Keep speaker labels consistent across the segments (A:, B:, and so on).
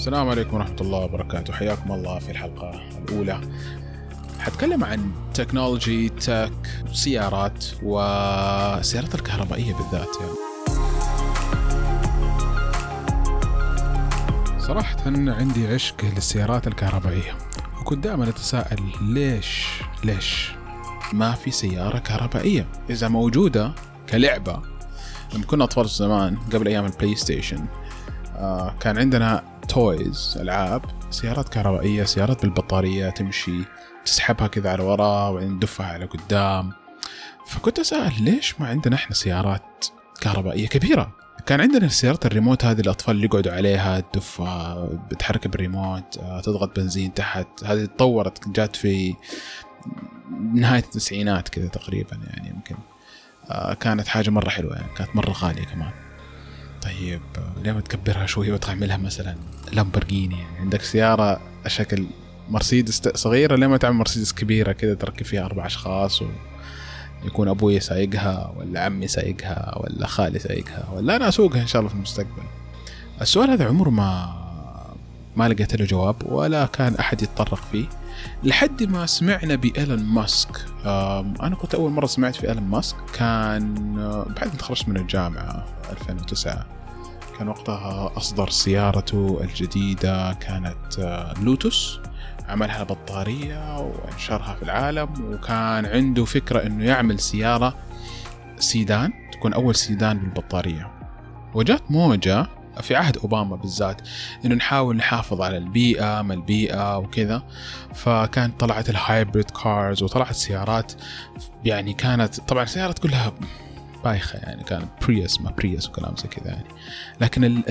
A: السلام عليكم ورحمة الله وبركاته. حياكم الله في الحلقة الأولى. حتكلم عن تكنولوجي تك سيارات والسيارات الكهربائية بالذات يعني. صراحة عندي عشق للسيارات الكهربائية. وكنت دائما أتساءل ليش ليش ما في سيارة كهربائية؟ إذا موجودة كلعبة. لما كنا أطفال زمان قبل أيام ال PlayStation آه كان عندنا toys ألعاب سيارات كهربائية سيارات بالبطارية تمشي تسحبها كذا على ورا وبعدين تدفها على قدام. فكنت أسأل ليش ما عندنا إحنا سيارات كهربائية كبيرة؟ كان عندنا السيارات الريموت هذه الأطفال اللي يقعدوا عليها تدفها بتحرك بالريموت آه، تضغط بنزين تحت هذه تطورت جات في نهاية التسعينات كذا تقريبا يعني يمكن. آه، كانت حاجة مرة حلوة يعني كانت مرة غالية كمان. طيب ليه تكبرها شوي وتعملها مثلا لامبرجيني يعني عندك سيارة شكل مرسيدس صغيرة ليه ما تعمل مرسيدس كبيرة كذا تركب فيها أربع أشخاص ويكون أبوي سايقها ولا عمي سايقها ولا خالي سايقها ولا أنا أسوقها إن شاء الله في المستقبل؟ السؤال هذا عمره ما ما لقيت له جواب ولا كان أحد يتطرق فيه. لحد ما سمعنا بإيلون ماسك أنا كنت أول مرة سمعت في إيلون ماسك كان بعد ما تخرجت من الجامعة 2009 كان وقتها أصدر سيارته الجديدة كانت لوتوس. عملها بطارية وانشرها في العالم وكان عنده فكرة إنه يعمل سيارة سيدان تكون أول سيدان بالبطارية. وجات موجة في عهد أوباما بالذات إنه نحاول نحافظ على البيئة ما البيئة وكذا. فكانت طلعت ال hybrid cars وطلعت سيارات يعني كانت طبعا السيارات كلها بايخة يعني كانت بريوس ما بريوس وكلام زي كذا يعني. لكن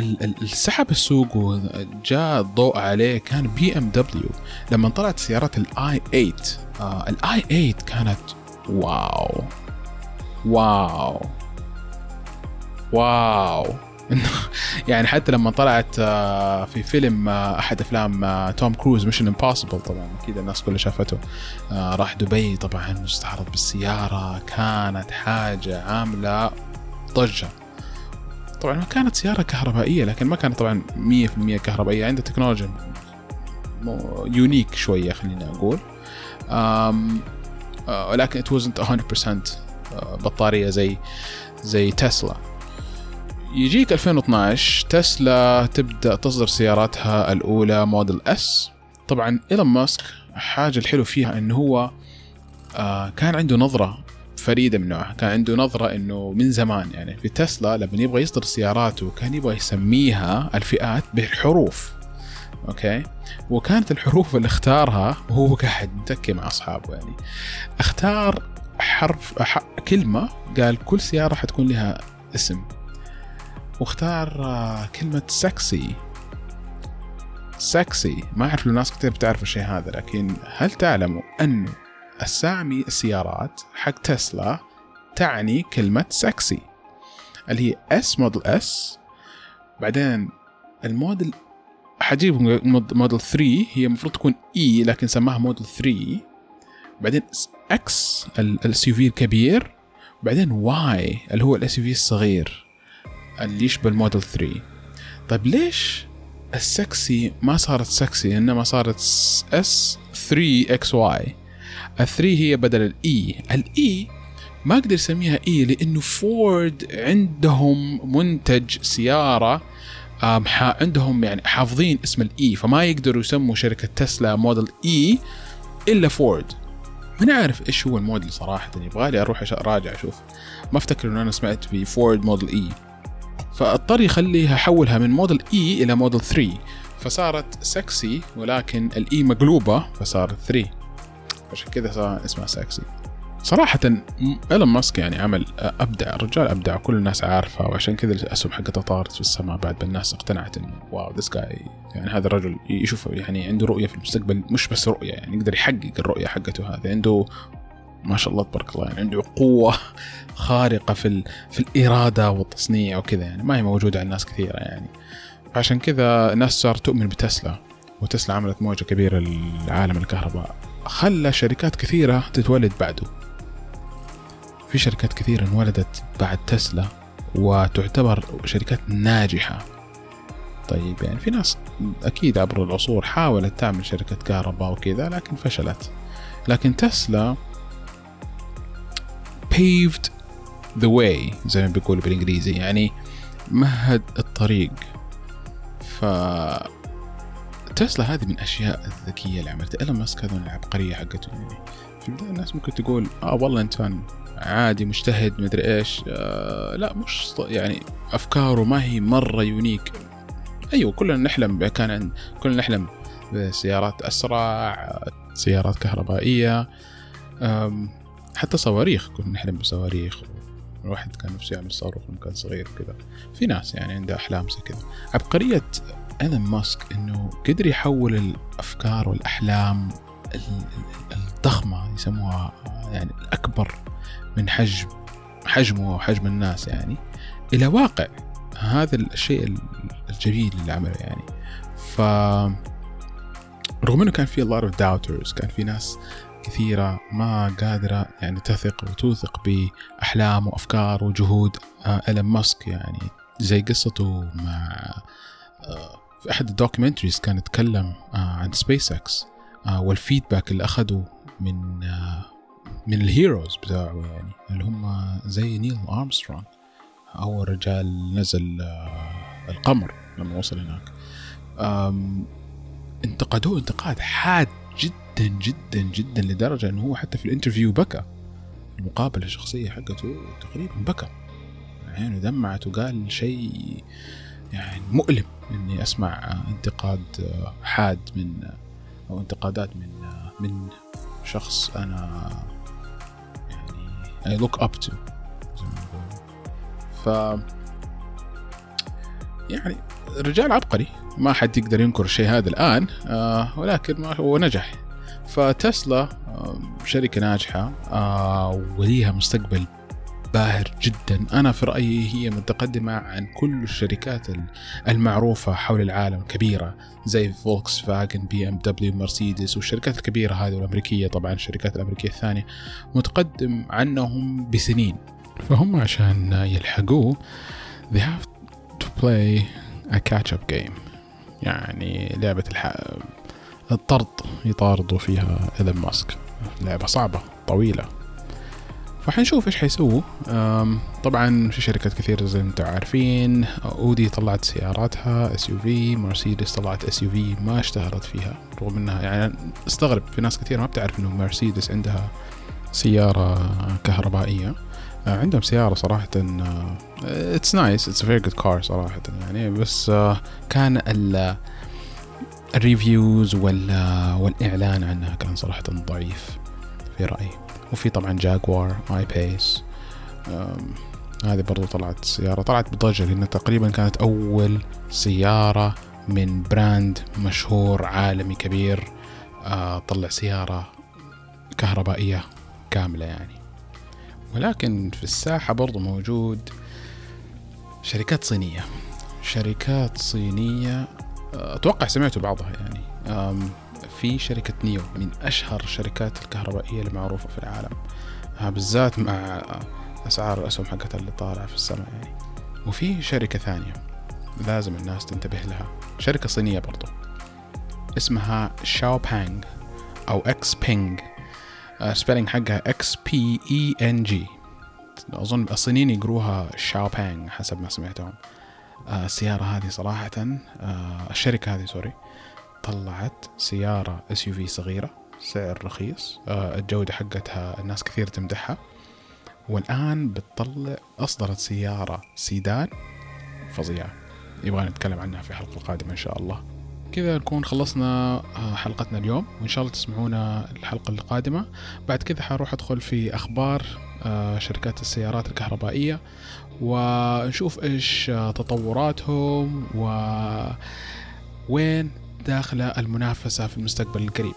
A: السحب السوق وجاء الضوء عليه كان بي ام دبليو لما طلعت سيارات ال i8 آه ال i8 كانت wow. wow. wow. يعني حتى لما طلعت آه، في فيلم آه، أحد أفلام آه، توم كروز Mission Impossible طبعا أكيد الناس كلها شافته. راح دبي طبعا مستعرض بالسيارة كانت حاجة عاملة ضجة. طبعا كانت سيارة كهربائية لكن ما كانت طبعا 100% كهربائية. عندها تكنولوجيا unique شوية خليني أقول. ولكن it wasn't 100% بطارية زي زي تسلا يجيك 2012 تسلا تبدأ تصدر سياراتها الأولى موديل S طبعا إيلون ماسك حاجة الحلو فيها إنه هو آه كان عنده نظرة فريدة من نوعها كان عنده نظرة إنه من زمان يعني في تسلا لما يبغى يصدر سياراته كان يبغى يسميها الفئات بالحروف okay؟ وكانت الحروف اللي اختارها وهو قاعد متكي مع أصحابه يعني. اختار حرف كلمة قال كل سيارة حتكون لها اسم. واختار آه، كلمة سكسي سكسي ما أعرف لو ناس كثير بتعرف الشيء هذا لكن هل تعلموا أنه أسامي السيارات حق تسلا تعني كلمة سكسي اللي هي اس موديل اس بعدين الموديل حجيب موديل 3 هي المفروض تكون E e لكن سماها موديل 3 بعدين X ال SUV الكبير. بعدين Y اللي هو ال SUV الصغير. اللي يشبه الموديل 3 طيب ليش السكسي ما صارت سكسي؟ إنما صارت اس 3 إكس واي. ال 3 هي بدل ال E ال E e ما أقدر أسميها E e لأنه فورد عندهم منتج سيارة عندهم يعني حافظين اسم ال E e فما يقدروا يسموا شركة تسلا موديل E إلا فورد ما عارف إيش هو الموديل صراحة يبغالي أروح اراجع أشوف. ما أفتكر إنه أنا سمعت في فورد موديل E فاضطر يخليها حولها من موديل E إلى موديل 3 فصارت سكسي ولكن الاي مقلوبة فصارت 3 عشان كذا صار اسمها سكسي صراحة ايلون ماسك يعني عمل أبدع الرجال أبدع كل الناس عارفة وعشان كذا الأسهم حقته طارت في السماء بعد الناس اقتنعت إنه wow this guy يعني هذا الرجل يشوف يعني عنده رؤية في المستقبل مش بس رؤية يعني يقدر يحقق الرؤية حقته هذه. عنده ما شاء الله تبارك الله يعني عنده قوة خارقة في في الإرادة والتصنيع وكذا يعني ما هي موجودة عند ناس كثيرة يعني. عشان كذا الناس صارت تؤمن بتسلا وتسلا عملت موجة كبيرة لعالم الكهرباء. خلى شركات كثيرة تتولد بعده. في شركات كثيرة انولدت بعد تسلا وتعتبر شركات ناجحة. طيب يعني في ناس أكيد عبر العصور حاولت تعمل شركة كهرباء وكذا لكن فشلت. لكن تسلا paved the way زي ما بيقولوا بالإنجليزي. يعني مهد الطريق. ف تسلا هذه من الاشياء الذكية اللي عملتها. إيلون ماسك هذا العبقرية حقته. يعني في البداية الناس ممكن تقول آه والله أنت فان عادي مجتهد مدري إيش. آه لا مش يعني أفكاره ما هي مرة يونيك. أيوه كلنا نحلم كان كلنا نحلم بسيارات أسرع سيارات كهربائية. حتى صواريخ كنا نحلم بصواريخ. الواحد كان نفسه يعمل صاروخ لما كان صغير وكذا في ناس يعني عندها أحلام زي كذا. عبقرية إيلون ماسك إنه قدر يحول الأفكار والأحلام الضخمة يسموها يعني الأكبر من حجم حجمه وحجم الناس يعني إلى واقع. هذا الشيء الجميل اللي عمله يعني. ف رغم إنه كان في lot of doubters كان في ناس كثيرة ما قادرة يعني تثق وتوثق بأحلام وأفكار وجهود إيلون ماسك يعني زي قصته مع في أحد ال documentaries كان يتكلم عن سبيس إكس وال feedback اللي أخذه من من ال heroes بتاعه يعني اللي هم زي نيل أرمسترونغ أول رجال نزل القمر لما وصل هناك. انتقدوه انتقاد حاد جدا جدا جدا لدرجة إنه هو حتى في ال interview بكى. المقابلة الشخصية حقته تقريبا بكى. عينه يعني دمعت وقال شيء يعني مؤلم إني أسمع انتقاد حاد من أو انتقادات من من شخص أنا يعني I look up to ف يعني رجال عبقري ما حد يقدر ينكر الشيء هذا الآن آه ولكن ما هو نجح. فتسلا شركة ناجحة آه وليها مستقبل باهر جدا. أنا في رأيي هي متقدمة عن كل الشركات المعروفة حول العالم كبيرة زي فولكس فاجن بي إم دبليو مرسيدس والشركات الكبيرة هذه والأمريكية طبعا الشركات الأمريكية الثانية. متقدم عنهم بسنين. فهم عشان يلحقوه they have to play a catch up game. يعني لعبة الح... الطرد يطاردوا فيها إيلون ماسك. لعبة صعبة طويلة. فحنشوف إيش حيسووا. طبعا في شركات كثيرة زي ما أنتم عارفين أودي طلعت سياراتها اس يو في مرسيدس طلعت اس يو في ما اشتهرت فيها رغم إنها يعني استغرب في ناس كثير ما بتعرف إنه مرسيدس عندها سيارة كهربائية. عندهم سيارة صراحة it's nice it's very good car صراحة يعني بس كان ال ال reviews والإعلان عنها كان صراحة ضعيف في رأيي. وفي طبعا جاكوار I-Pace هذه برضو طلعت سيارة طلعت بضجة لأنها تقريبا كانت أول سيارة من brand مشهور عالمي كبير طلع سيارة كهربائية كاملة يعني. ولكن في الساحة برضو موجود شركات صينية. شركات صينية أتوقع سمعتوا بعضها يعني. في شركة نيو من أشهر الشركات الكهربائية المعروفة في العالم. بالذات مع أسعار الأسهم حقتها اللي طالعة في السماء يعني. وفي شركة ثانية لازم الناس تنتبه لها. شركة صينية برضو. اسمها شاو بانج أو Xpeng spelling حقها X P E N G. أظن الصينيين يقروها شاو بانج حسب ما سمعتهم. السيارة هذه صراحة الشركة هذه sorry طلعت سيارة SUV صغيرة سعر رخيص الجودة حقتها الناس كثير تمدحها. والآن بتطلع أصدرت سيارة سيدان فظيعة. يبغى نتكلم عنها في الحلقة القادمة إن شاء الله. كذا نكون خلصنا حلقتنا اليوم. وإن شاء الله تسمعونا الحلقة القادمة. بعد كذا حروح أدخل في أخبار شركات السيارات الكهربائية ونشوف إيش تطوراتهم ووين داخلة المنافسة في المستقبل القريب.